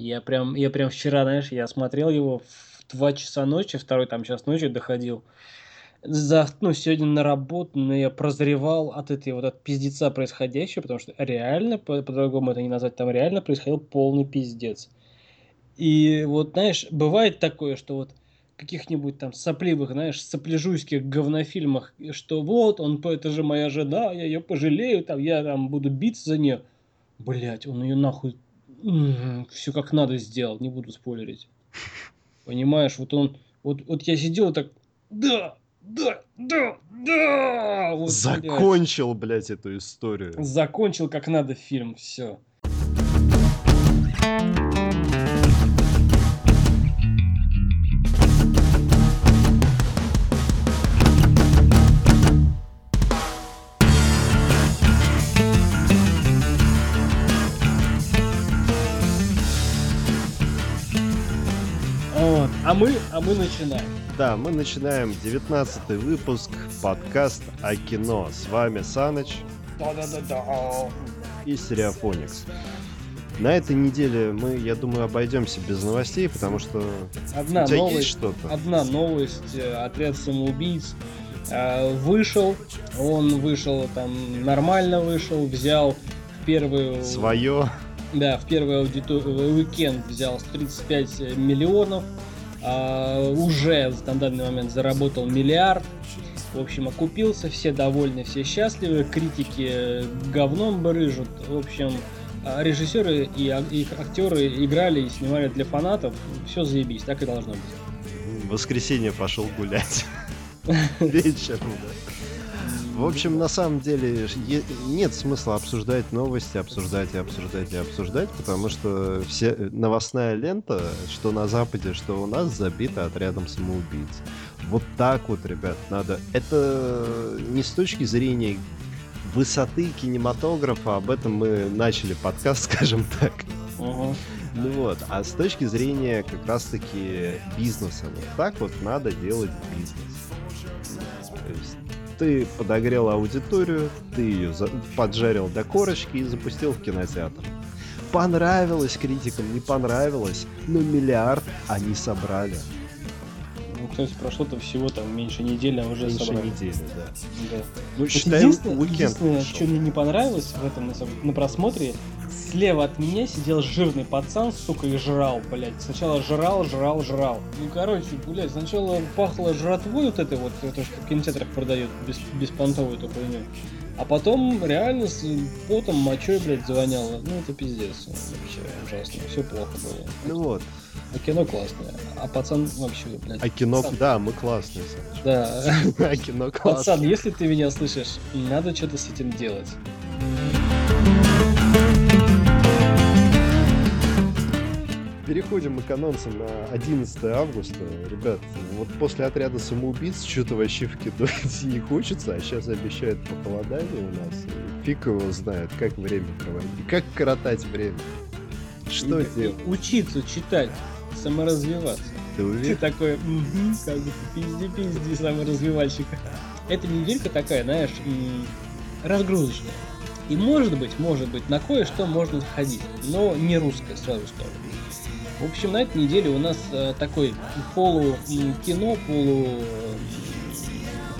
Я прям, я прям вчера, знаешь, я смотрел его в 2 часа ночи, второй там час ночи доходил. За, ну, сегодня на работу, но я прозревал от этой вот от пиздеца происходящего, потому что реально, по- по-другому это не назвать, там реально происходил полный пиздец. И вот, знаешь, бывает такое, что вот каких-нибудь там сопливых, знаешь, сопляжуйских говнофильмах, что вот, он, это же моя жена, я ее пожалею, там, я там буду биться за нее. Блять, он ее нахуй все как надо сделал, не буду спойлерить. Понимаешь, вот он, вот, вот я сидел так, да, да, да, да, вот, блядь. Закончил, блядь, эту историю. Закончил как надо фильм, все. Мы, начинаем. Да, мы начинаем 19 выпуск подкаст о кино. С вами Саныч Да-да-да-да. и Стереофоникс. На этой неделе мы, я думаю, обойдемся без новостей, потому что Одна у тебя новость. есть что-то? Одна новость. э, Отряд самоубийц э, вышел. Он вышел там нормально вышел, взял в первую Свое. да, в первый аудитор... уикенд взял 35 миллионов. А, уже на данный момент заработал миллиард. В общем, окупился, все довольны, все счастливы. Критики э, говном брыжут. В общем, а, режиссеры и их актеры играли и снимали для фанатов. Все заебись, так и должно быть. В воскресенье пошел гулять. Вечером, да. В общем, на самом деле нет смысла обсуждать новости, обсуждать и обсуждать и обсуждать, потому что все новостная лента, что на Западе, что у нас, забита отрядом самоубийц. Вот так вот, ребят, надо. Это не с точки зрения высоты кинематографа, об этом мы начали подкаст, скажем так. Ну вот, а с точки зрения как раз-таки бизнеса, вот так вот надо делать бизнес. То есть ты подогрел аудиторию, ты ее за- поджарил до корочки и запустил в кинотеатр. Понравилось критикам, не понравилось, но миллиард они собрали. Ну, кстати, прошло-то всего там меньше недели, а уже Меньше собрали. недели, да. Да. Ну, Вот считаем, единственное, уикенд единственное, что мне не понравилось в этом на, на просмотре, слева от меня сидел жирный пацан, сука, и жрал, блядь. Сначала жрал, жрал, жрал. Ну, короче, блядь, сначала пахло жратвой вот этой вот, это что в кинотеатрах продают, без, беспонтовую эту хуйню. А потом реально с потом, мочой, блядь, завоняло. Ну, это пиздец. Вообще ужасно. Все плохо было. Ну вот. А кино классное. А пацан вообще, блядь. А кино, пацан. да, мы классные. Саныч. Да. А кино классное. Пацан, если ты меня слышишь, надо что-то с этим делать. Переходим мы к анонсам на 11 августа. Ребят, вот после отряда самоубийц что-то вообще в кино идти не хочется, а сейчас обещают похолодание у нас. Фиг его знает, как время проводить, как коротать время. Что делать? Учиться, читать, саморазвиваться. Ты Ты уверен? такой, «Мгм», как бы пизди-пизди, саморазвивальщик. Эта неделька такая, знаешь, разгрузочная. И может быть, может быть, на кое-что можно сходить, но не русское, сразу скажу. В общем, на этой неделе у нас э, такой полу м, кино, полу, м,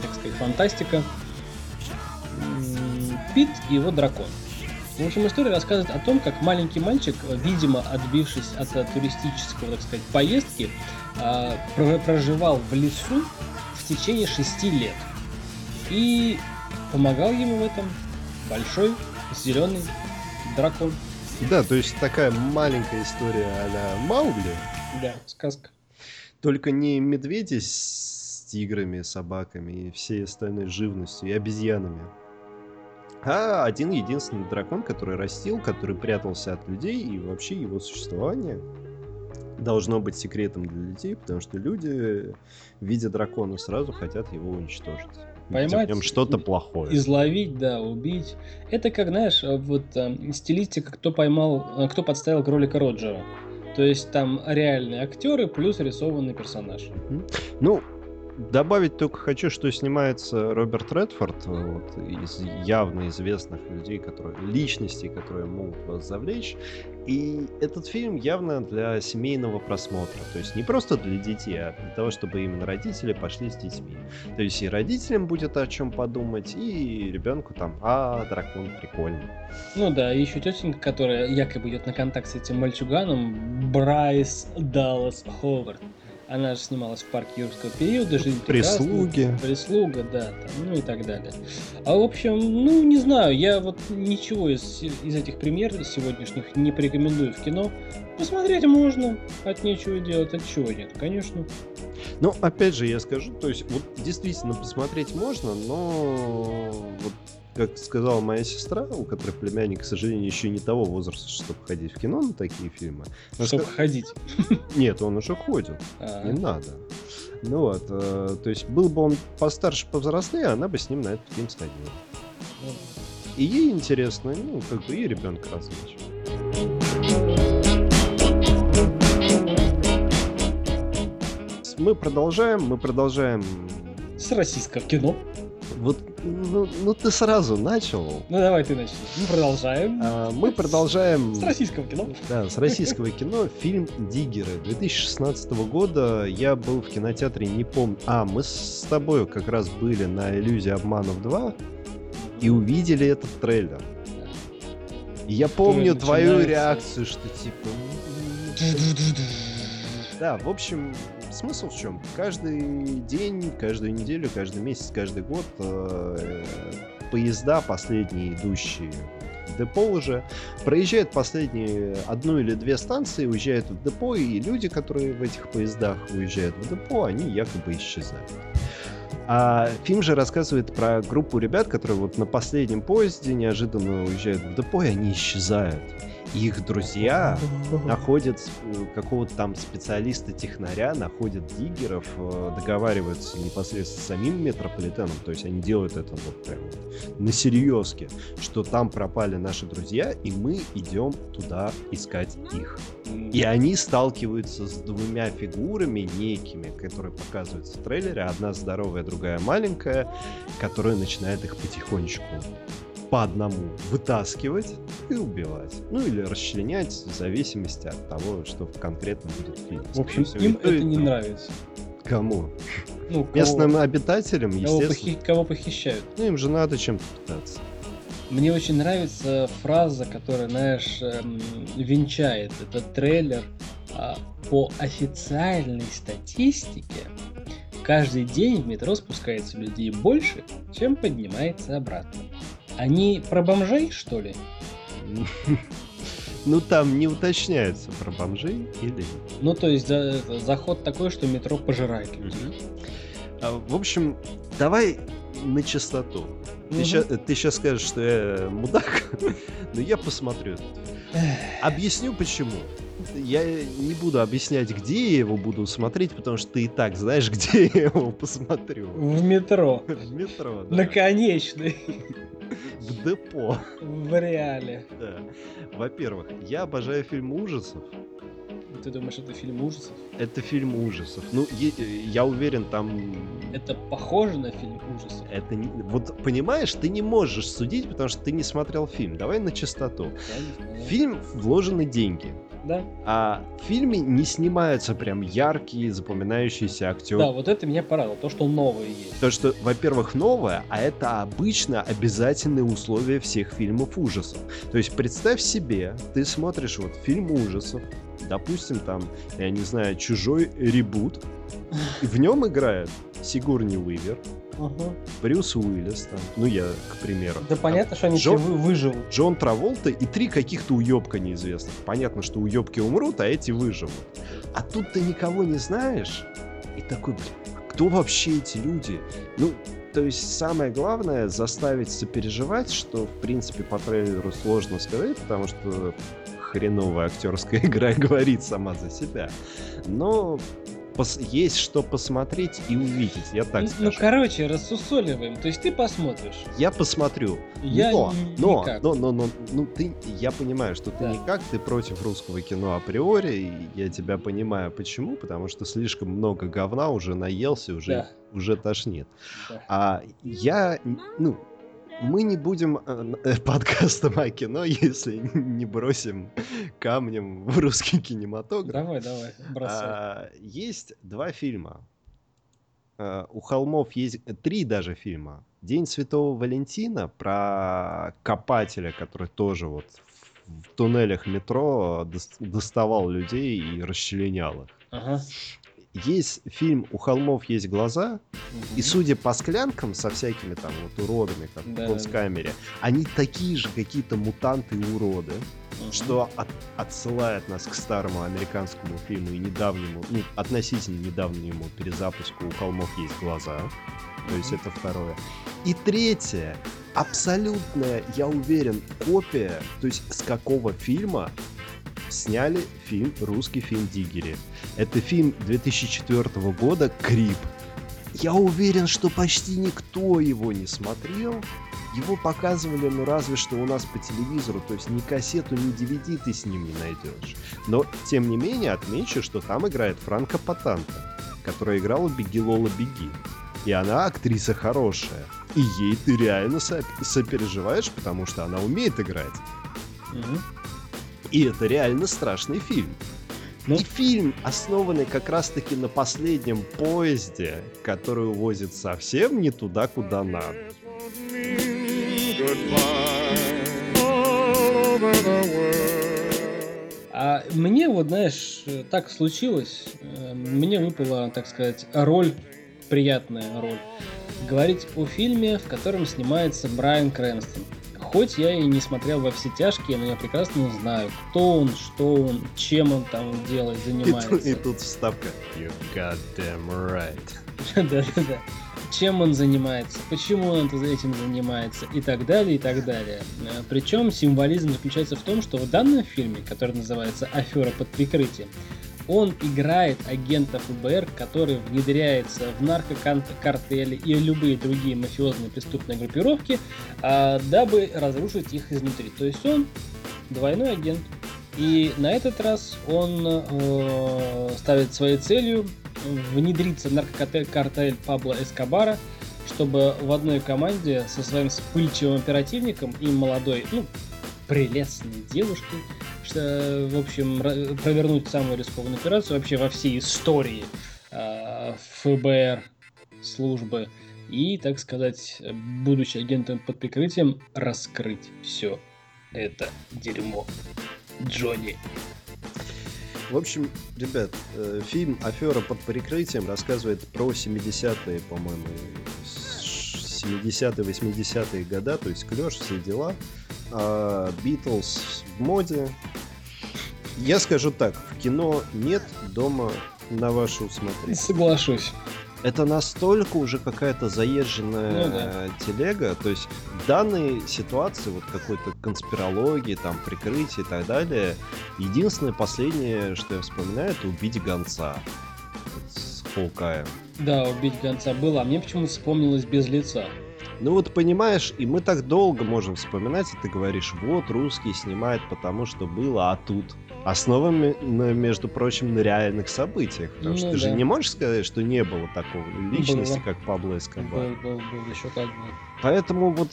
так сказать, фантастика. Пит и его дракон. В общем, история рассказывает о том, как маленький мальчик, э, видимо, отбившись от э, туристического, так сказать, поездки, про- проживал в лесу в течение шести лет. И помогал ему в этом большой зеленый дракон. Да, то есть такая маленькая история а Маугли, Да, сказка. только не медведи с тиграми, собаками и всей остальной живностью и обезьянами. А один единственный дракон, который растил, который прятался от людей, и вообще его существование должно быть секретом для людей, потому что люди, видя дракона, сразу хотят его уничтожить. В Поймать нем что-то плохое. Изловить, да, убить. Это как, знаешь, вот э, стилистика, кто поймал, э, кто подставил кролика Роджера. То есть там реальные актеры плюс рисованный персонаж. Ну, добавить только хочу, что снимается Роберт Редфорд, вот, из явно известных людей, которые, личностей, которые могут вас завлечь. И этот фильм явно для семейного просмотра. То есть не просто для детей, а для того, чтобы именно родители пошли с детьми. То есть и родителям будет о чем подумать, и ребенку там, а, дракон прикольный. Ну да, и еще тетенька, которая якобы идет на контакт с этим мальчуганом, Брайс Даллас Ховард. Она же снималась в парке юрского периода, жизнь Прислуги. Прислуга, да, там, ну и так далее. А в общем, ну не знаю, я вот ничего из, из этих примеров сегодняшних не порекомендую в кино. Посмотреть можно, от нечего делать, от чего нет, конечно. Ну, опять же, я скажу, то есть, вот действительно посмотреть можно, но вот как сказала моя сестра, у которой племянник, к сожалению, еще не того возраста, чтобы ходить в кино на такие фильмы. Чтобы sk... ходить? Нет, он уже ходит. А-а-а. Не надо. Ну вот, э, то есть был бы он постарше, повзрослее, она бы с ним на этот фильм сходила. И ей интересно, ну, как бы и ребенка развлечь. Мы продолжаем, мы продолжаем... С российского кино. Вот, ну, ну ты сразу начал. Ну давай ты начни. Мы продолжаем. А, мы продолжаем. С российского кино. Да, с российского кино фильм Диггеры 2016 года. Я был в кинотеатре, не помню. А, мы с тобой как раз были на иллюзии обманов 2 и увидели этот трейлер. И я помню твою реакцию, что типа. Да, в общем, смысл в чем? Каждый день, каждую неделю, каждый месяц, каждый год э, поезда, последние идущие депо уже, проезжают последние одну или две станции, уезжают в депо, и люди, которые в этих поездах уезжают в депо, они якобы исчезают. А фильм же рассказывает про группу ребят, которые вот на последнем поезде неожиданно уезжают в депо, и они исчезают их друзья находят э, какого-то там специалиста-технаря, находят диггеров, э, договариваются непосредственно с самим метрополитеном, то есть они делают это вот прям вот на серьезке, что там пропали наши друзья, и мы идем туда искать их. И они сталкиваются с двумя фигурами некими, которые показываются в трейлере. Одна здоровая, другая маленькая, которая начинает их потихонечку по одному вытаскивать и убивать. Ну или расчленять в зависимости от того, что конкретно будет в фильме. В общем, им это, не нравится. Кому? Ну, кого... Местным обитателям, кого естественно. Похи... Кого похищают. Ну им же надо чем-то пытаться. Мне очень нравится фраза, которая, знаешь, эм, венчает этот трейлер. А, по официальной статистике, каждый день в метро спускается людей больше, чем поднимается обратно. Они про бомжей, что ли? Ну, там не уточняется про бомжей или... Ну, то есть за, заход такой, что метро пожирает А, в общем, давай на чистоту. Ты, ща, ты сейчас скажешь, что я мудак, но я посмотрю. Объясню почему. Я не буду объяснять, где я его буду смотреть, потому что ты и так знаешь, где я его посмотрю. В метро. В метро, да. На конечной в депо. В реале. Да. Во-первых, я обожаю фильмы ужасов. Ты думаешь, это фильм ужасов? Это фильм ужасов. Ну, я уверен, там... Это похоже на фильм ужасов? Это не... Вот, понимаешь, ты не можешь судить, потому что ты не смотрел фильм. Давай на чистоту. Фильм вложены деньги да. А в фильме не снимаются прям яркие, запоминающиеся актеры. Да, вот это меня порадовало, то, что новое есть. То, что, во-первых, новое, а это обычно обязательные условия всех фильмов ужасов. То есть представь себе, ты смотришь вот фильм ужасов, допустим, там, я не знаю, чужой ребут, и в нем играет Сигурни Уивер, Угу. Брюс Уиллис, там, ну я, к примеру. Да понятно, что они Джон, все выживут. Джон Траволта и три каких-то уебка неизвестных. Понятно, что уебки умрут, а эти выживут. А тут ты никого не знаешь, и такой, кто вообще эти люди? Ну, то есть самое главное заставить сопереживать, что в принципе по трейлеру сложно сказать, потому что хреновая актерская игра говорит сама за себя. Но пос- есть что посмотреть и увидеть, я так ну, скажу. Ну, короче, рассусоливаем. То есть ты посмотришь. Я посмотрю. Я но, но, никак. но, но, но, ну ты, я понимаю, что ты да. никак, ты против русского кино априори, и я тебя понимаю, почему, потому что слишком много говна уже наелся, уже, да. уже тошнит. Да. А я, ну, мы не будем э, э, подкастом о кино, если не бросим камнем в русский кинематограф. Давай, давай, бросай. А, есть два фильма. А, у холмов есть три даже фильма. День Святого Валентина про копателя, который тоже вот в туннелях метро доставал людей и расчленял их. Ага есть фильм «У холмов есть глаза», угу. и судя по склянкам со всякими там вот уродами, как да, в концкамере, да. они такие же какие-то мутанты и уроды, угу. что от, отсылает нас к старому американскому фильму и недавнему, ну, относительно недавнему перезапуску «У холмов есть глаза». То есть это второе. И третье, абсолютная, я уверен, копия, то есть с какого фильма сняли фильм, русский фильм «Диггери». Это фильм 2004 года «Крип». Я уверен, что почти никто его не смотрел. Его показывали, ну разве что у нас по телевизору, то есть ни кассету, ни DVD ты с ним не найдешь. Но, тем не менее, отмечу, что там играет Франко Патанта, которая играла «Беги, Лола, беги». И она актриса хорошая. И ей ты реально со- сопереживаешь, потому что она умеет играть. Угу. И это реально страшный фильм. Ну? И фильм, основанный как раз-таки на последнем поезде, который увозит совсем не туда, куда надо. А мне вот, знаешь, так случилось, э, мне выпала, так сказать, роль, приятная роль, говорить о фильме, в котором снимается Брайан Крэнстон. Хоть я и не смотрел во все тяжкие, но я прекрасно знаю, кто он, что он, чем он там делает, занимается. И, и тут вставка. You goddamn right. Да-да-да. Чем он занимается, почему он этим занимается и так далее, и так далее. Э, Причем символизм заключается в том, что в данном фильме, который называется «Афера под прикрытием», он играет агента ФБР, который внедряется в наркокартели и любые другие мафиозные преступные группировки, а, дабы разрушить их изнутри. То есть он двойной агент. И на этот раз он э, ставит своей целью внедриться в наркокартель Пабло Эскобара, чтобы в одной команде со своим вспыльчивым оперативником и молодой, ну, прелестной девушкой в общем, провернуть самую рискованную операцию вообще во всей истории э, ФБР службы и, так сказать, будучи агентом под прикрытием, раскрыть все это дерьмо. Джонни. В общем, ребят, э, фильм «Афера под прикрытием» рассказывает про 70-е, по-моему, 70-е, 80-е года, то есть клеш, все дела. Битлз в моде. Я скажу так, в кино нет, дома на ваше усмотрение. Соглашусь. Это настолько уже какая-то заезженная ну, да. телега, то есть в данной ситуации вот какой-то конспирологии, там прикрытие и так далее, единственное последнее, что я вспоминаю, это убить гонца с Хоукаем. Да, убить гонца было, а мне почему-то вспомнилось без лица. Ну вот понимаешь, и мы так долго можем вспоминать, и ты говоришь, вот русские снимают потому, что было, а тут. Основами, между прочим, на реальных событиях. Потому ну, что ты да. же не можешь сказать, что не было такого личности, было. как Пабло Эскобар. Был, был, был, еще как бы. Поэтому вот,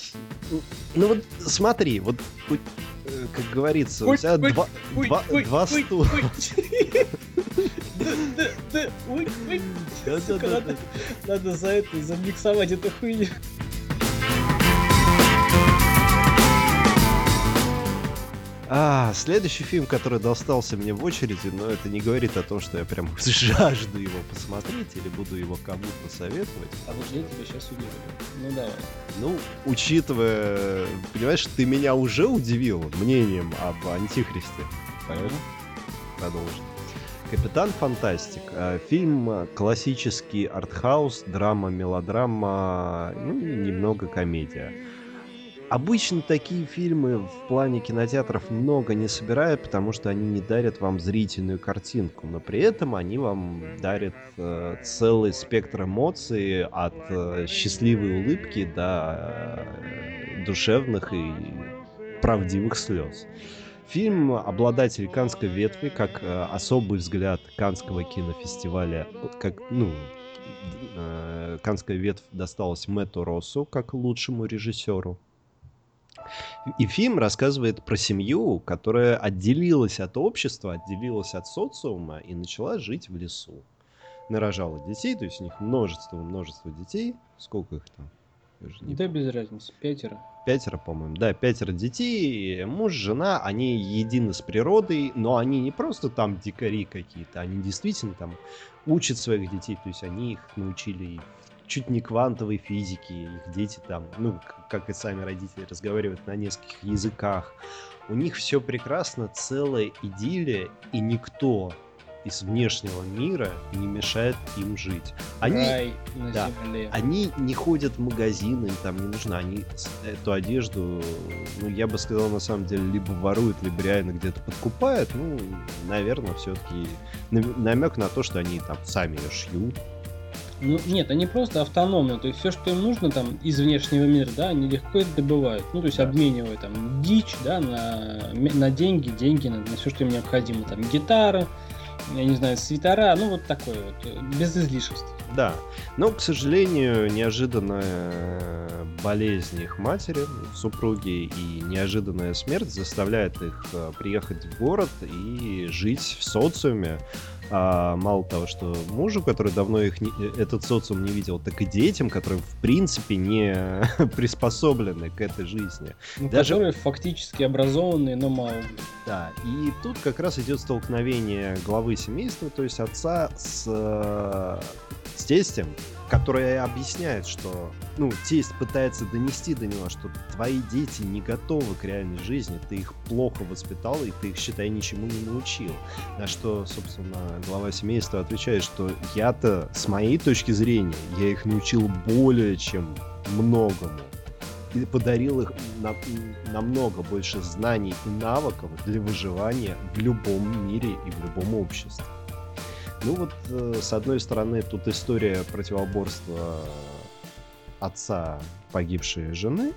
ну вот смотри, вот э, как говорится, у тебя два, два, два стула. Надо за это замиксовать эту хуйню. А, следующий фильм, который достался мне в очереди, но это не говорит о том, что я прям жажду его посмотреть или буду его кому-то советовать. А вот я тебя сейчас удивлю. Ну давай. Ну, учитывая, понимаешь, ты меня уже удивил мнением об Антихристе. Поэтому продолжим. Капитан Фантастик. Э, фильм классический артхаус, драма, мелодрама, ну и немного комедия. Обычно такие фильмы в плане кинотеатров много не собирают, потому что они не дарят вам зрительную картинку, но при этом они вам дарят э, целый спектр эмоций от э, счастливой улыбки до э, душевных и правдивых слез. Фильм обладатель Канской ветви, как э, особый взгляд Канского кинофестиваля, как, ну, э, Канская ветвь досталась Мэтту Россу как лучшему режиссеру И фильм рассказывает про семью, которая отделилась от общества, отделилась от социума и начала жить в лесу. Нарожала детей, то есть у них множество-множество детей. Сколько их там? Да без разницы, пятеро. Пятеро, по-моему. Да, пятеро детей, муж, жена, они едины с природой, но они не просто там дикари какие-то, они действительно там учат своих детей, то есть они их научили чуть не квантовой физики, их дети там, ну, как и сами родители, разговаривают на нескольких языках. У них все прекрасно, целая идиллия, и никто из внешнего мира не мешает им жить. Они, Рай на да, земле. они не ходят в магазины, им там не нужно. Они эту одежду, ну, я бы сказал, на самом деле, либо воруют, либо реально где-то подкупают. Ну, наверное, все-таки намек на то, что они там сами ее шьют. Ну, нет, они просто автономны. То есть все, что им нужно там из внешнего мира, да, они легко это добывают. Ну, то есть Да. обменивают там дичь, да, на, на деньги, деньги на, на все, что им необходимо. Там гитары, я не знаю, свитера, ну вот такое вот, э, без излишеств. Да, но, к сожалению, неожиданная болезнь их матери, супруги и неожиданная смерть заставляет их э, приехать в город и жить в социуме. А, мало того, что мужу, который давно их не- э, этот социум не видел, так и детям, которые в принципе не приспособлены к этой жизни. Ну, Даже- Которые фактически образованные, но мало. Да, и тут как раз идет столкновение главы семейства, то есть отца с, э, с тестем, который объясняет, что, ну, тесть пытается донести до него, что твои дети не готовы к реальной жизни, ты их плохо воспитал, и ты их, считай, ничему не научил. На что, собственно, глава семейства отвечает, что я-то, с моей точки зрения, я их научил более чем многому и подарил их на- намного больше знаний и навыков для выживания в любом мире и в любом обществе. Ну вот, э, с одной стороны, тут история противоборства отца погибшей жены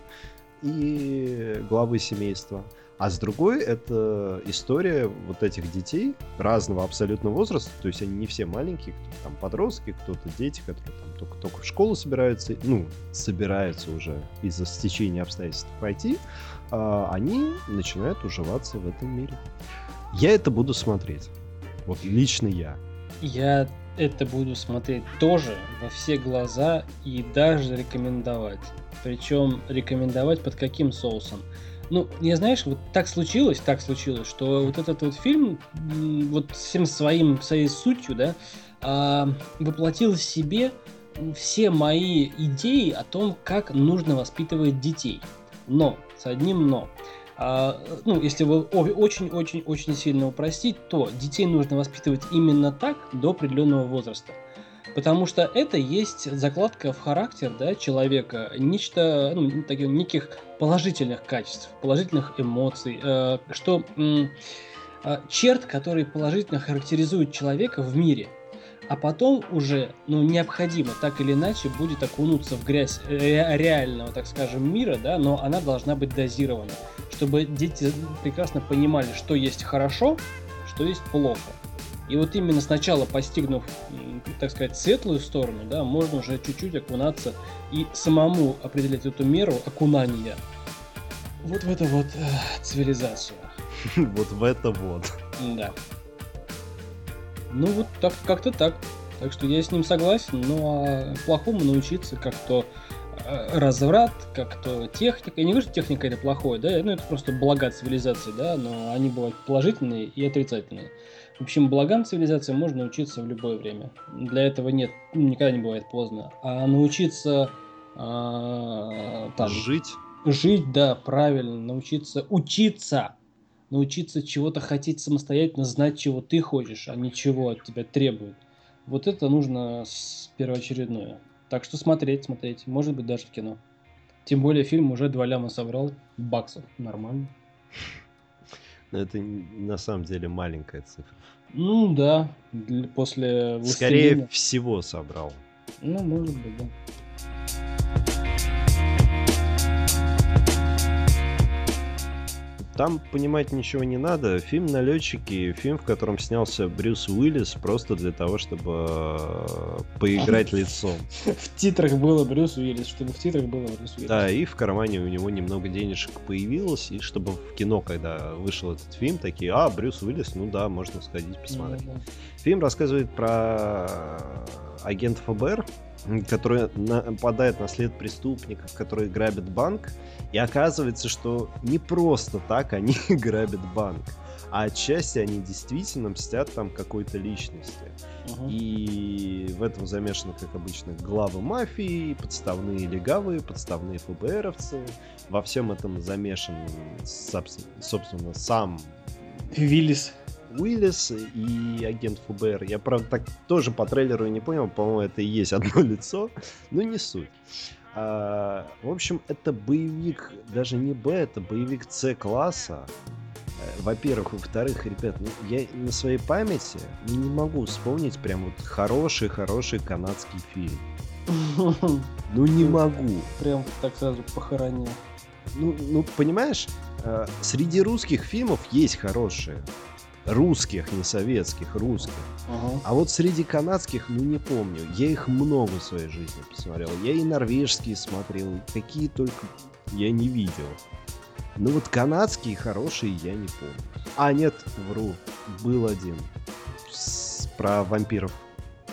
и главы семейства. А с другой, это история вот этих детей разного абсолютно возраста. То есть они не все маленькие, кто-то там подростки, кто-то дети, которые там только-только в школу собираются, ну, собираются уже из-за стечения обстоятельств пойти. а они начинают уживаться в этом мире. Я это буду смотреть. Вот лично я. Я это буду смотреть тоже во все глаза и даже рекомендовать. Причем рекомендовать под каким соусом. Ну, не знаешь, вот так случилось, так случилось, что вот этот вот фильм вот всем своим, своей сутью, да, а, воплотил в себе все мои идеи о том, как нужно воспитывать детей. Но, с одним но. А, ну, если вы очень-очень-очень сильно упростить, то детей нужно воспитывать именно так до определенного возраста. Потому что это есть закладка в характер да, человека, нечто, ну, таких, неких положительных качеств, положительных эмоций, э, что э, черт, которые положительно характеризуют человека в мире. А потом уже, ну, необходимо так или иначе будет окунуться в грязь ре- реального, так скажем, мира, да, но она должна быть дозирована, чтобы дети прекрасно понимали, что есть хорошо, что есть плохо. И вот именно сначала постигнув, так сказать, светлую сторону, да, можно уже чуть-чуть окунаться и самому определять эту меру окунания. Вот в эту вот э, цивилизацию. Вот в это вот. Да. Ну вот так, как-то так. Так что я с ним согласен, но а плохому научиться как-то э, разврат, как-то техника. Я не говорю, что техника это плохое, да, ну это просто блага цивилизации, да, но они бывают положительные и отрицательные. В общем, благам цивилизации можно научиться в любое время. Для этого нет, ну, никогда не бывает поздно. А научиться а, там, Жить. жить, да, правильно, научиться учиться, научиться чего-то хотеть самостоятельно, знать, чего ты хочешь, а не чего от тебя требуют. Вот это нужно первоочередное. Так что смотреть, смотреть, может быть даже в кино. Тем более фильм уже 2 ляма собрал баксов, нормально. Но это на самом деле маленькая цифра. Ну да, после Скорее всего собрал. Ну, может быть, да. Там понимать ничего не надо. Фильм «Налетчики», фильм, в котором снялся Брюс Уиллис просто для того, чтобы э, поиграть лицом. В титрах было Брюс Уиллис, чтобы в титрах было Брюс Уиллис. Да, и в кармане у него немного денежек появилось, и чтобы в кино, когда вышел этот фильм, такие, а, Брюс Уиллис, ну да, можно сходить посмотреть. Фильм рассказывает про агента ФБР, который нападает на след преступников, которые грабят банк, и оказывается, что не просто так они грабят банк, а отчасти они действительно мстят там какой-то личности. И в этом замешаны, как обычно, главы мафии, подставные легавые, подставные ФБРовцы. Во всем этом замешан, собс- собственно, сам Виллис. Уиллис и агент ФБР. Я, правда, так тоже по трейлеру не понял, по-моему, это и есть одно лицо, но не суть. А, в общем, это боевик даже не Б, это боевик С-класса. Э, Во-первых, во-вторых, ребят, ну, я на своей памяти не могу вспомнить прям вот хороший-хороший канадский фильм. Ну не могу. Прям так сразу похоронил. Ну, ну понимаешь, э, среди русских фильмов есть хорошие. Русских, не советских, русских. Ага. А вот среди канадских, ну не помню. Я их много в своей жизни посмотрел. Я и норвежские смотрел. Какие только я не видел. Ну вот канадские хорошие я не помню. А, нет, вру. Был один. С- про вампиров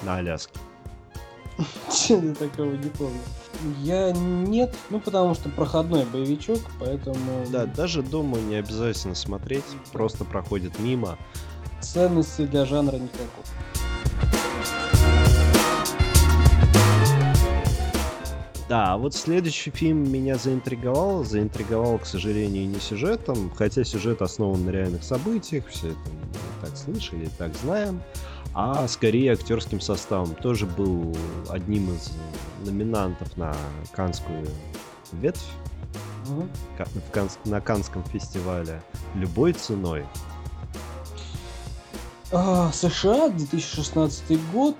на Аляске. Че ты такого не помню? Я нет, ну потому что проходной боевичок, поэтому Да, даже дома не обязательно смотреть. Просто проходит мимо. ценности для жанра никакой. Да, а вот следующий фильм меня заинтриговал. Заинтриговал, к сожалению, не сюжетом, хотя сюжет основан на реальных событиях, все это мы так слышали, так знаем, а скорее актерским составом. Тоже был одним из номинантов на Канскую ветвь ка- в Канс- на Канском фестивале любой ценой. А, США, 2016 год,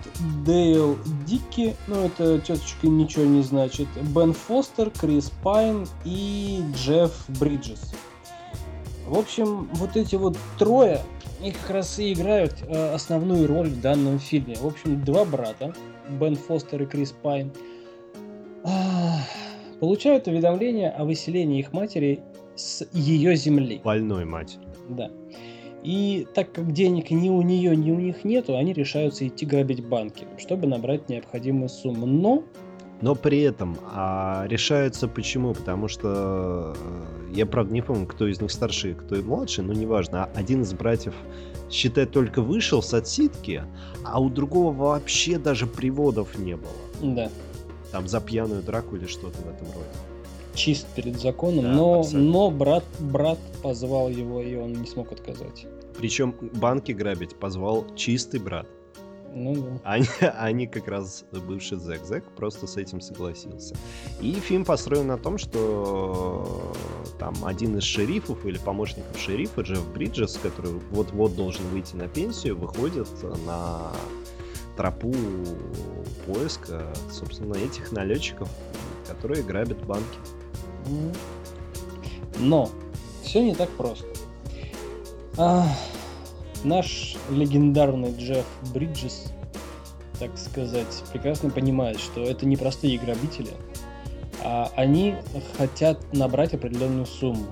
Дейл Дикки, ну это теточка ничего не значит, Бен Фостер, Крис Пайн и Джефф Бриджес. В общем, вот эти вот трое, их как раз и играют э, основную роль в данном фильме. В общем, два брата, Бен Фостер и Крис Пайн, а, получают уведомление о выселении их матери с ее земли. Больной мать. Да. И так как денег ни у нее, ни у них нету, они решаются идти грабить банки, чтобы набрать необходимую сумму. Но Но при этом а, решаются почему? Потому что э, я правда не помню, кто из них старший, кто и младший, но неважно. А Один из братьев, считай, только вышел с отсидки, а у другого вообще даже приводов не было. да, Там за пьяную драку или что-то в этом роде. чист перед законом, Да, но, абсолютно. но брат, брат позвал его, и он не смог отказать. Причем банки грабить позвал чистый брат. Ну да. Они, они как раз бывший Зэк. Зэк просто с этим согласился. И фильм построен на том, что там один из шерифов или помощников шерифа, Джефф Бриджес, который вот-вот должен выйти на пенсию, выходит на тропу поиска, собственно, этих налетчиков, которые грабят банки. Но все не так просто. А, наш легендарный Джефф Бриджес, так сказать, прекрасно понимает, что это не простые грабители, а они хотят набрать определенную сумму.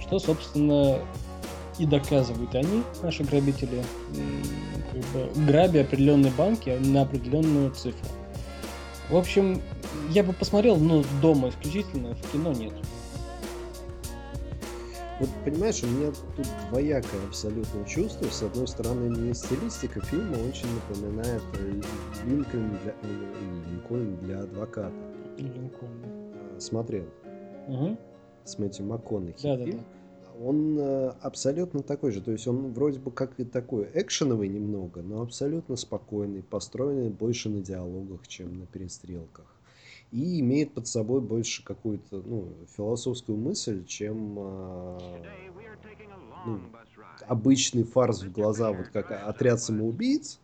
Что, собственно, и доказывают они, наши грабители, как бы, грабя определенные банки на определенную цифру. В общем, я бы посмотрел, но дома исключительно, в кино нет. Вот понимаешь, у меня тут двоякое абсолютно чувство. С одной стороны, мне стилистика фильма очень напоминает э, Линкольн для, э, Линкольн для адвоката. Линкольн. Э, Смотрел Мгм. с Мэтью МакКонахи Да-да-да. фильм. Он э, абсолютно такой же. То есть он вроде бы как и такой экшеновый немного, но абсолютно спокойный, построенный больше на диалогах, чем на перестрелках. И имеет под собой больше какую-то ну, философскую мысль, чем э, ну, обычный фарс в глаза, вот как отряд самоубийц,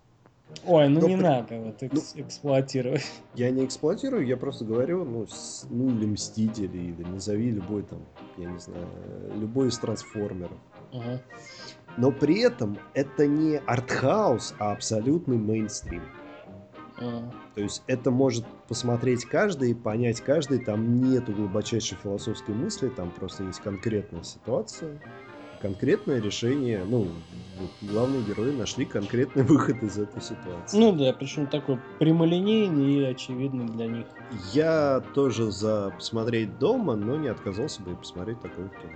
Ой, ну Но не при- надо вот ну- экс- эксплуатировать. Я не эксплуатирую, я просто говорю, ну, с- ну или Мстители, или назови любой там, я не знаю, любой из трансформеров. Ага. Но при этом это не артхаус, а абсолютный мейнстрим. А. То есть это может посмотреть каждый и понять каждый, там нету глубочайшей философской мысли, там просто есть конкретная ситуация, конкретное решение, ну, вот главные герои нашли конкретный выход из этой ситуации. Ну да, причем такой прямолинейный и очевидный для них. Я тоже за посмотреть дома, но не отказался бы и посмотреть такое кино.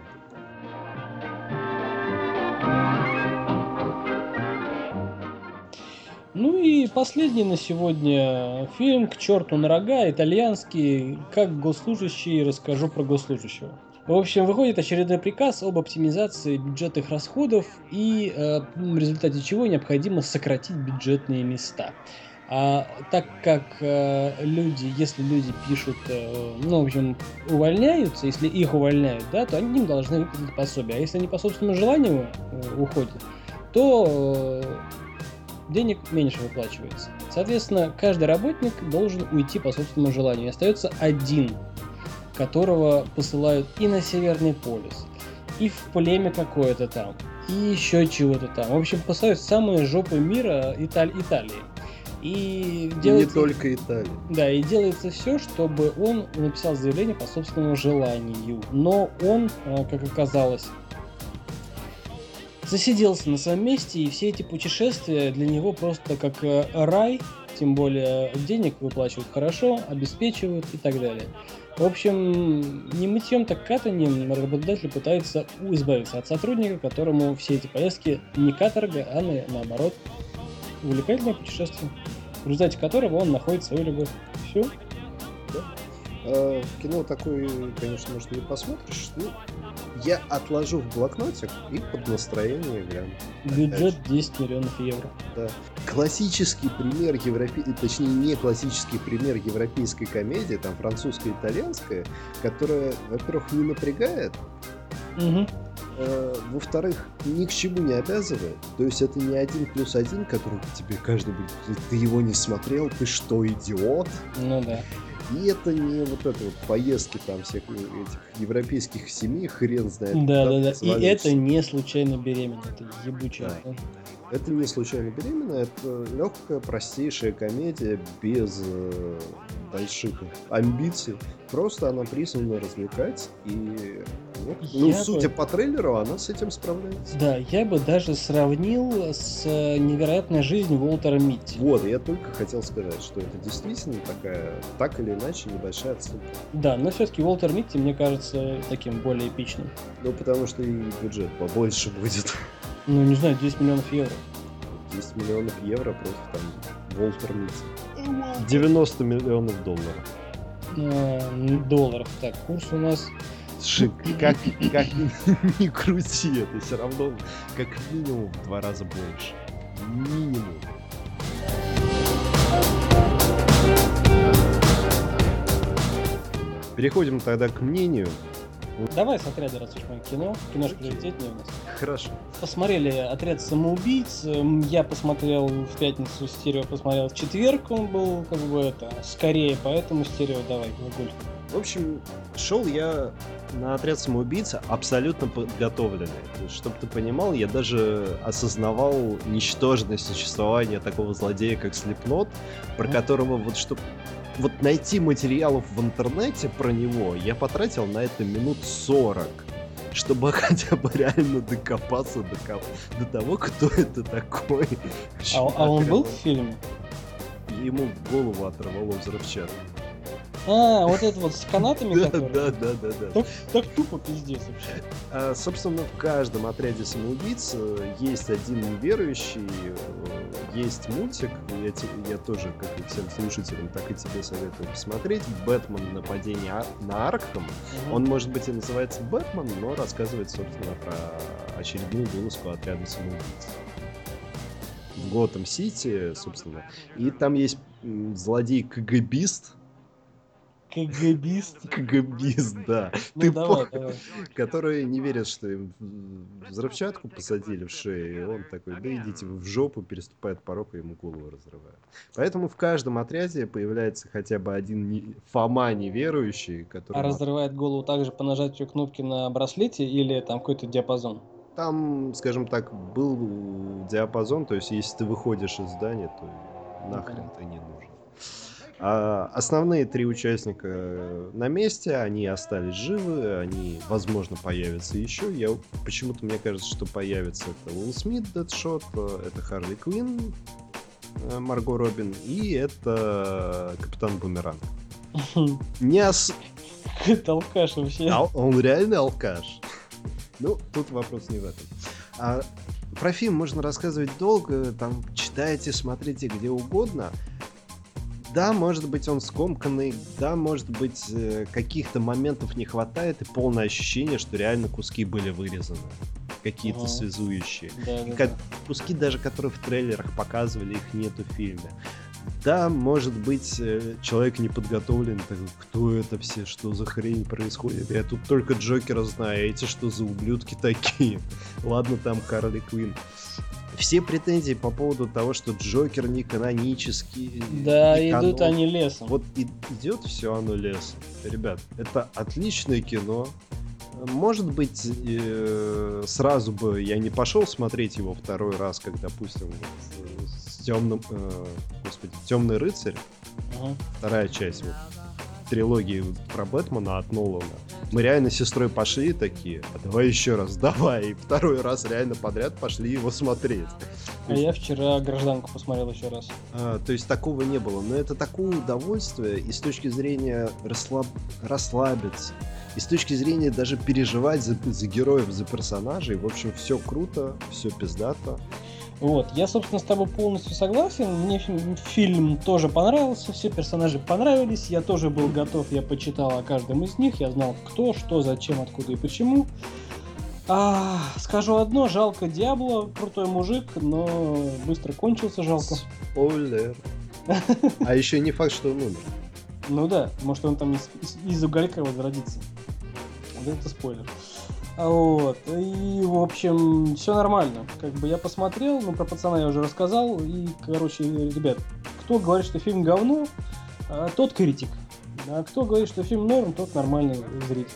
И последний на сегодня фильм «К черту на рога», итальянский, как госслужащий, расскажу про госслужащего. В общем, выходит очередной приказ об оптимизации бюджетных расходов и э, в результате чего необходимо сократить бюджетные места. А так как э, люди, если люди пишут, э, ну, в общем, увольняются, если их увольняют, да, то они им должны выплатить пособие. А если они по собственному желанию э, уходят, то э, денег меньше выплачивается. Соответственно, каждый работник должен уйти по собственному желанию. И остается один, которого посылают и на Северный полюс, и в племя какое-то там, и еще чего-то там. В общем, посылают самые жопы мира Италь- Италии. И И не только Италия. да, и делается все, чтобы он написал заявление по собственному желанию. Но он, э, как оказалось, засиделся на своем месте, и все эти путешествия для него просто как э, рай, тем более денег выплачивают хорошо, обеспечивают и так далее. В общем, не мытьем, так катанием работодатель пытается избавиться от сотрудника, которому все эти поездки не каторга, а на- наоборот увлекательное путешествие, в результате которого он находит свою любовь. Все. А, Кино такое, конечно, может, не посмотришь. Ну, я отложу в блокнотик и под настроение гляну. Бюджет 10 миллионов евро. Да. Классический пример европе... точнее, не классический пример европейской комедии, там французская, итальянская, которая, во-первых, не напрягает, э, во-вторых, ни к чему не обязывает. То есть это не один плюс один, который тебе каждый будет... «Ты- Ты его не смотрел, ты что, идиот? Ну да. И это не вот это вот поездки там всех этих европейских семей, хрен знает. Да, да, да. И это не случайно беременна, это ебучая. Да. Это не случайно беременна, это легкая, простейшая комедия без э, больших амбиций. Просто она призвана развлекать, и вот, ну, Я судя бы- по трейлеру, она с этим справляется. Да, я бы даже сравнил с э, невероятной жизнью Уолтера Митти. Вот, я только хотел сказать, что это действительно такая, так или иначе, небольшая отсылка. Да, но все-таки Уолтер Митти мне кажется таким более эпичным. Ну, потому что и бюджет побольше будет. Ну, не знаю, 10 миллионов евро. 10 миллионов евро против там Волтер Митти. 90 миллионов долларов. Э, долларов. Так, курс у нас... Слушай, как, как ни крути, это все равно как минимум в два раза больше. Минимум. Переходим тогда к мнению. Давай с отряда, раз уж мы кино. Киношка приоритетнее у нас. Хорошо. Посмотрели «Отряд самоубийц». Эм, Я посмотрел в пятницу стерео, посмотрел в четверг. Он был как бы это скорее, поэтому стерео давай, глаголь. В общем, шел я на отряд самоубийца абсолютно подготовленный. Чтобы ты понимал, я даже осознавал ничтожность существования такого злодея, как Слепнот, про которого вот чтобы вот найти материалов в интернете про него, я потратил на это минут 40 чтобы хотя бы реально докопаться до, ко- до того, кто это такой. А, а он был в фильме? Ему голову оторвало взрывчатка. А, вот это вот с канатами, Да, да, да, да, да. Так, тупо пиздец вообще. А, Собственно, в каждом отряде самоубийц э, есть один неверующий, э, есть мультик, я, тоже, как и всем слушателям, так и тебе советую посмотреть. «Бэтмен. Нападение А- на Аркхам». Он, может быть, и называется «Бэтмен», но рассказывает, собственно, про очередную вылазку отряда самоубийц. В Готэм-Сити, собственно. И там есть злодей КГБист, КГБист. КГБист, да. Ну Ты давай, по- давай. Которые не верят, что им взрывчатку посадили в шею, и он такой, да идите в жопу, переступает порог, и ему голову разрывают. Поэтому в каждом отряде появляется хотя бы один не- Фома неверующий, который... А разрывает голову также по нажатию кнопки на браслете или там какой-то диапазон? Там, скажем так, был диапазон, то есть если ты выходишь из здания, то нахрен ты не нужен. А основные три участника на месте, они остались живы, они, возможно, появятся еще. Я почему-то мне кажется, что появится это Уилл Смит, Дэдшот, это Харли Квинн, э, Марго Робин, и это Капитан Бумеранг. Не ос... Какой-то алкаш вообще. А он реально алкаш. Ну, тут вопрос не в этом. А про фильм можно рассказывать долго, там читайте, смотрите где угодно. Да, может быть, он скомканный, да, может быть, э, каких-то моментов не хватает, и полное ощущение, что реально куски были вырезаны. Какие-то Ага. связующие. Да, да, ка- да. куски даже, которые в трейлерах показывали, их нету в фильме. Да, может быть, э, человек не подготовлен, такой, кто это все, что за хрень происходит? Я тут только Джокера знаю, а эти что за ублюдки такие? Ладно, там Харли Квинн. Все претензии по поводу того, что Джокер не канонический. Да, не идут канон. они лесом. Вот и- идет все оно лесом. Ребят, это отличное кино. Может быть, э, сразу бы я не пошел смотреть его второй раз, как, допустим, вот, э, с темным, господи, темный рыцарь, Ага. вторая часть вот, трилогии про Бэтмена от Нолана. Мы реально с сестрой пошли такие, а давай еще раз, давай. И второй раз реально подряд пошли его смотреть. А я вчера гражданку посмотрел еще раз. А, то есть такого не было. Но это такое удовольствие и с точки зрения расслаб... расслабиться, и с точки зрения даже переживать за, за героев, за персонажей. В общем, все круто, все пиздато. Вот, я, собственно, с тобой полностью согласен. Мне фи- фильм тоже понравился, все персонажи понравились. Я тоже был готов, я почитал о каждом из них, я знал, кто, что, зачем, откуда и почему. А, скажу одно, жалко Диабло, крутой мужик, но быстро кончился, жалко. Спойлер. А еще не факт, что он умер. Ну да, может он там из, из- из уголька возродится. Вот это спойлер. А Вот. И, в общем, все нормально. Как бы я посмотрел, ну, про пацана я уже рассказал. И, короче, ребят, кто говорит, что фильм говно, а, тот критик. А кто говорит, что фильм норм, тот нормальный зритель.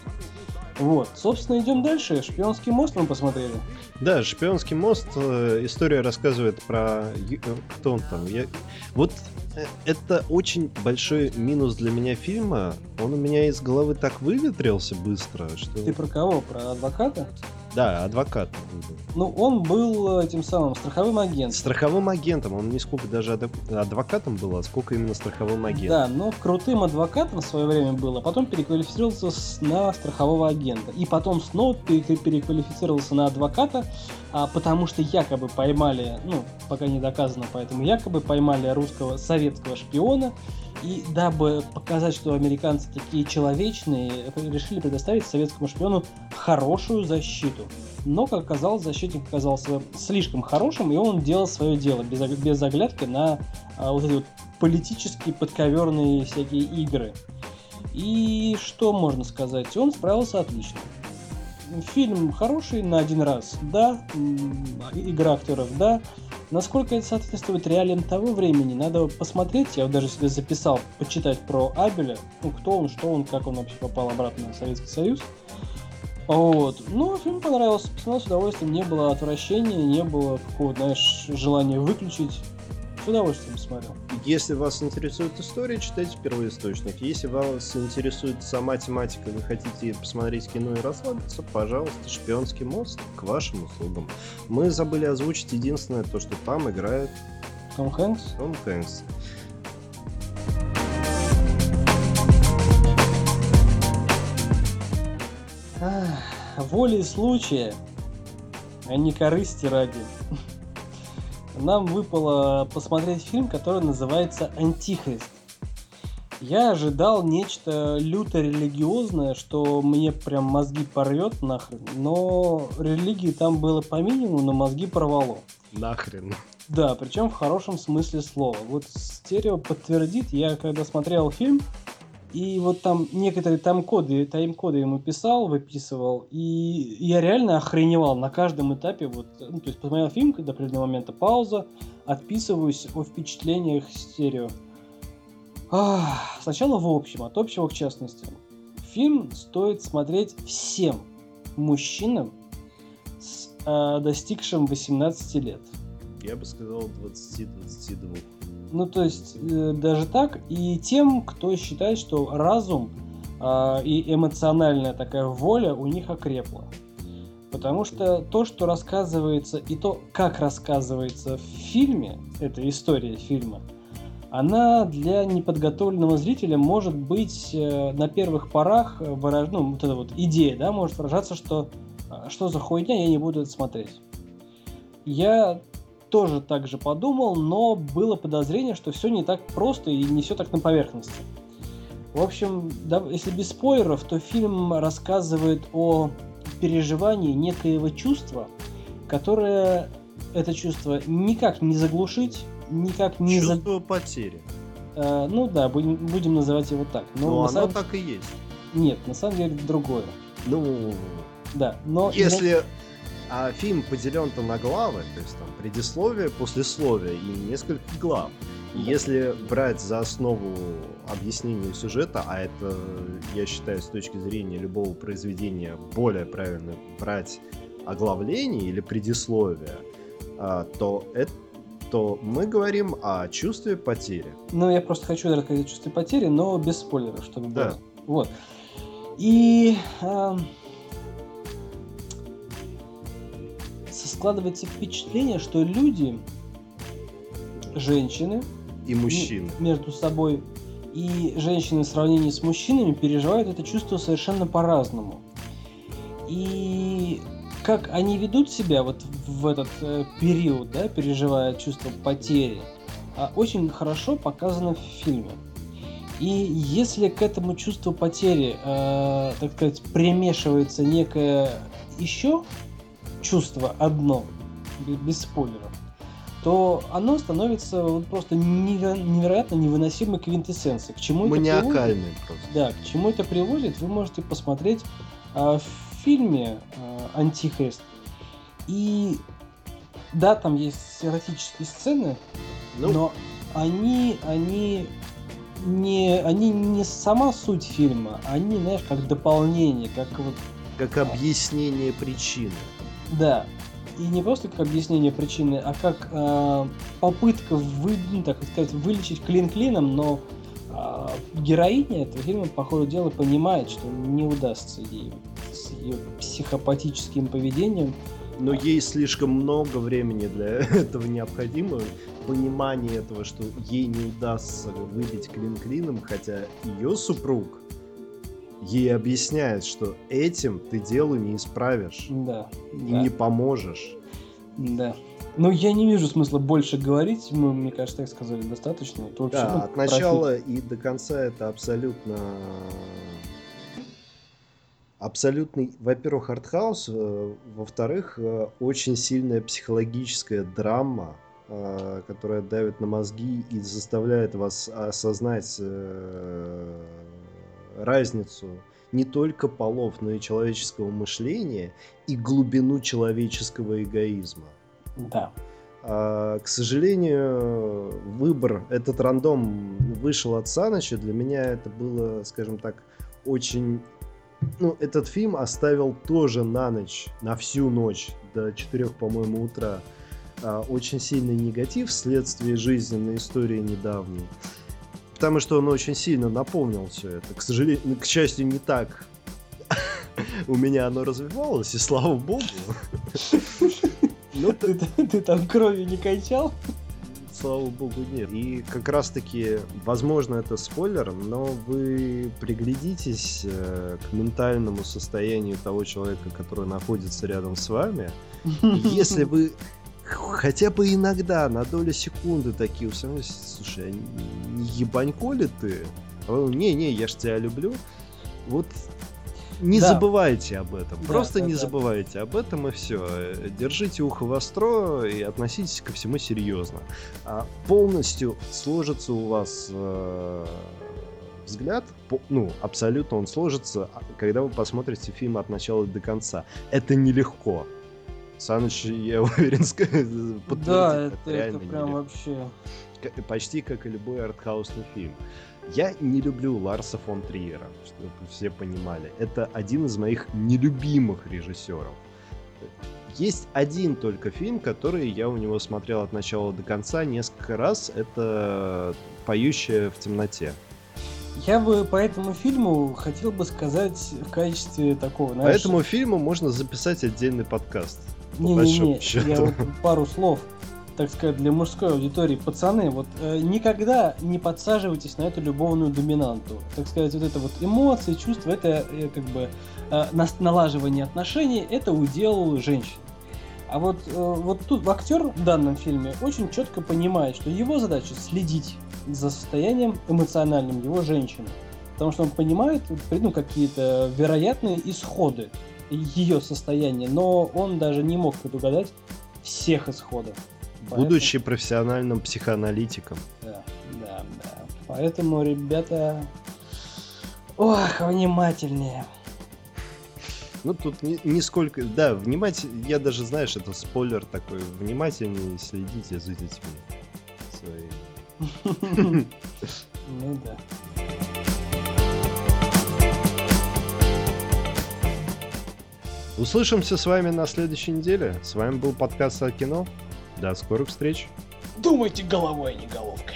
Вот. Собственно, идем дальше. Шпионский мост мы посмотрели. Да, «Шпионский мост». э, История рассказывает про... Э, Кто он там? Я... Вот это очень большой минус для меня фильма. Он у меня из головы так выветрился быстро, что... Ты про кого? Про адвоката? Да, адвокат. Ну, он был этим самым страховым агентом. Страховым агентом. Он не сколько даже адв- адвокатом был, а сколько именно страховым агентом. Да, но крутым адвокатом в свое время был, а потом переквалифицировался на страхового агента. И потом снова пере- переквалифицировался на адвоката, а, потому что якобы поймали, ну, пока не доказано, поэтому якобы поймали русского советского шпиона. И дабы показать, что американцы такие человечные, решили предоставить советскому шпиону хорошую защиту. Но, как оказалось, защитник оказался слишком хорошим, и он делал свое дело, без, без оглядки на а, вот эти вот политические подковерные всякие игры. И что можно сказать? Он справился отлично. Фильм хороший на один раз, да. Игра актеров, да. Насколько это соответствует реалиям того времени, надо посмотреть. Я даже себе записал, почитать про Абеля. Ну, кто он, что он, как он вообще попал обратно в Советский Союз. Вот. Ну, фильм понравился, посмотрел с удовольствием, не было отвращения, не было какого-то, знаешь, желания выключить. Удовольствием смотрел. Если вас интересует история, читайте первоисточник. Если вас интересует сама тематика, вы хотите посмотреть кино и расслабиться, пожалуйста, «Шпионский мост» к вашим услугам. Мы забыли озвучить единственное, то, что там играет Том Хэнкс. Том Хэнкс. Ах, волей случая, а не корысти ради. Нам выпало посмотреть фильм, который называется «Антихрист». Я ожидал нечто люто религиозное, что мне прям мозги порвет нахрен, но религии там было по минимуму, но мозги порвало. Нахрен. Да, причем в хорошем смысле слова. Вот стерео подтвердит, я когда смотрел фильм, И вот там некоторые тайм-коды, тайм-коды ему писал, выписывал, и я реально охреневал на каждом этапе. Вот, ну, то есть посмотрел фильм до определенного момента, пауза, отписываюсь о впечатлениях стерео. Ах, сначала в общем, от общего к частности. Фильм стоит смотреть всем мужчинам с э, достигшим 18 лет. Я бы сказал 20-22. Ну, то есть, э, даже так. И тем, кто считает, что разум э, и эмоциональная такая воля у них окрепла. Потому что то, что рассказывается, и то, как рассказывается в фильме, эта история фильма, она для неподготовленного зрителя может быть э, на первых порах выраж... ну, вот эта вот идея, да, может выражаться, что э, что за хуйня, я не буду это смотреть. Я тоже так же подумал, но было подозрение, что все не так просто и не все так на поверхности. В общем, да, если без спойлеров, то фильм рассказывает о переживании некоего чувства, которое это чувство никак не заглушить, никак не... Чувство за... потери. Э, ну да, будем, будем называть его так. Но, но оно самом... так и есть. Нет, на самом деле другое. Ну... Да, но... Если... А фильм поделен-то на главы, то есть там предисловие, послесловие и несколько глав. И если брать за основу объяснение сюжета, а это, я считаю, с точки зрения любого произведения более правильно брать оглавление или предисловие, а, то это то мы говорим о чувстве потери. Ну, я просто хочу рассказать о чувстве потери, но без спойлеров, чтобы да. было. Вот. И э, складывается впечатление, что люди, женщины и мужчины между собой и женщины в сравнении с мужчинами переживают это чувство совершенно по-разному. И как они ведут себя вот в этот э, период, да, переживая чувство потери, а, очень хорошо показано в фильме. И если к этому чувству потери, э, так сказать, примешивается некое еще чувство одно, без спойлеров, то оно становится вот просто невероятно невыносимой квинтэссенцией. К чему это приводит? просто. Да, к чему это приводит, вы можете посмотреть а, в фильме а, «Антихрист». И да, там есть эротические сцены, ну... но они, они не, они не сама суть фильма, они, знаешь, как дополнение, как вот... Как объяснение причины. Да. И не просто как объяснение причины, а как э, попытка вы, ну, так сказать, вылечить клин клином, но э, героиня этого фильма, по ходу дела, понимает, что не удастся ей с ее психопатическим поведением. Но ей слишком много времени для этого необходимо. Понимание этого, что ей не удастся выбить клин клином, хотя ее супруг ей объясняет, что этим ты делу не исправишь. Да. И да. не поможешь. Да. Но я не вижу смысла больше говорить. Мы, мне кажется, так сказали достаточно. Это вообще, да, ну, от начала и до конца это абсолютно абсолютный, во-первых, артхаус, э, во-вторых, э, очень сильная психологическая драма, э, которая давит на мозги и заставляет вас осознать разницу не только полов, но и человеческого мышления и глубину человеческого эгоизма. Да. А, к сожалению, выбор, этот рандом вышел от Саныча. Для меня это было, скажем так, очень... Ну, этот фильм оставил тоже на ночь, на всю ночь, до 4, по-моему, утра, а, очень сильный негатив вследствие жизненной истории недавней потому что он очень сильно наполнил все это. К сожалению, к счастью, не так у меня оно развивалось, и слава богу. Ну, ты, ты там крови не качал? Слава богу, нет. И как раз таки, возможно, это спойлер, но вы приглядитесь э, к ментальному состоянию того человека, который находится рядом с вами. Если вы хотя бы иногда, на долю секунды такие усомнились, слушай, а не ебанько ли ты? Не-не, я ж тебя люблю. Вот не да. забывайте об этом. Да, Просто да, не да. забывайте об этом и все. Держите ухо востро и относитесь ко всему серьезно. А полностью сложится у вас э, взгляд, ну, абсолютно он сложится, а, когда вы посмотрите фильм от начала до конца. Это нелегко. Саныч, я уверен, подтвердит, Да, это, это прям нелегко. вообще... Почти как и любой артхаусный фильм. Я не люблю Ларса фон Триера, чтобы все понимали. Это один из моих нелюбимых режиссеров. Есть один только фильм, который я у него смотрел от начала до конца несколько раз. Это «Поющая в темноте». Я бы по этому фильму хотел бы сказать в качестве такого, знаешь... По этому фильму можно записать отдельный подкаст. Не-не-не, я вот пару слов так сказать, для мужской аудитории, пацаны, вот э, никогда не подсаживайтесь на эту любовную доминанту. Так сказать, вот это вот эмоции, чувства, это э, как бы э, налаживание отношений, это удел женщин. А вот, э, вот тут актер в данном фильме очень четко понимает, что его задача следить за состоянием эмоциональным его женщины. Потому что он понимает ну, какие-то вероятные исходы ее состояния, но он даже не мог предугадать всех исходов. Будучи Поэтому... профессиональным психоаналитиком. Да, да, да. Поэтому, ребята, ох, внимательнее. Ну, тут не, нисколько... Да, внимательно... Я даже, знаешь, это спойлер такой. Внимательнее следите за детьми своими. Ну да. Услышимся с вами на следующей неделе. С вами был подкаст о кино. До скорых встреч. Думайте головой, а не головкой.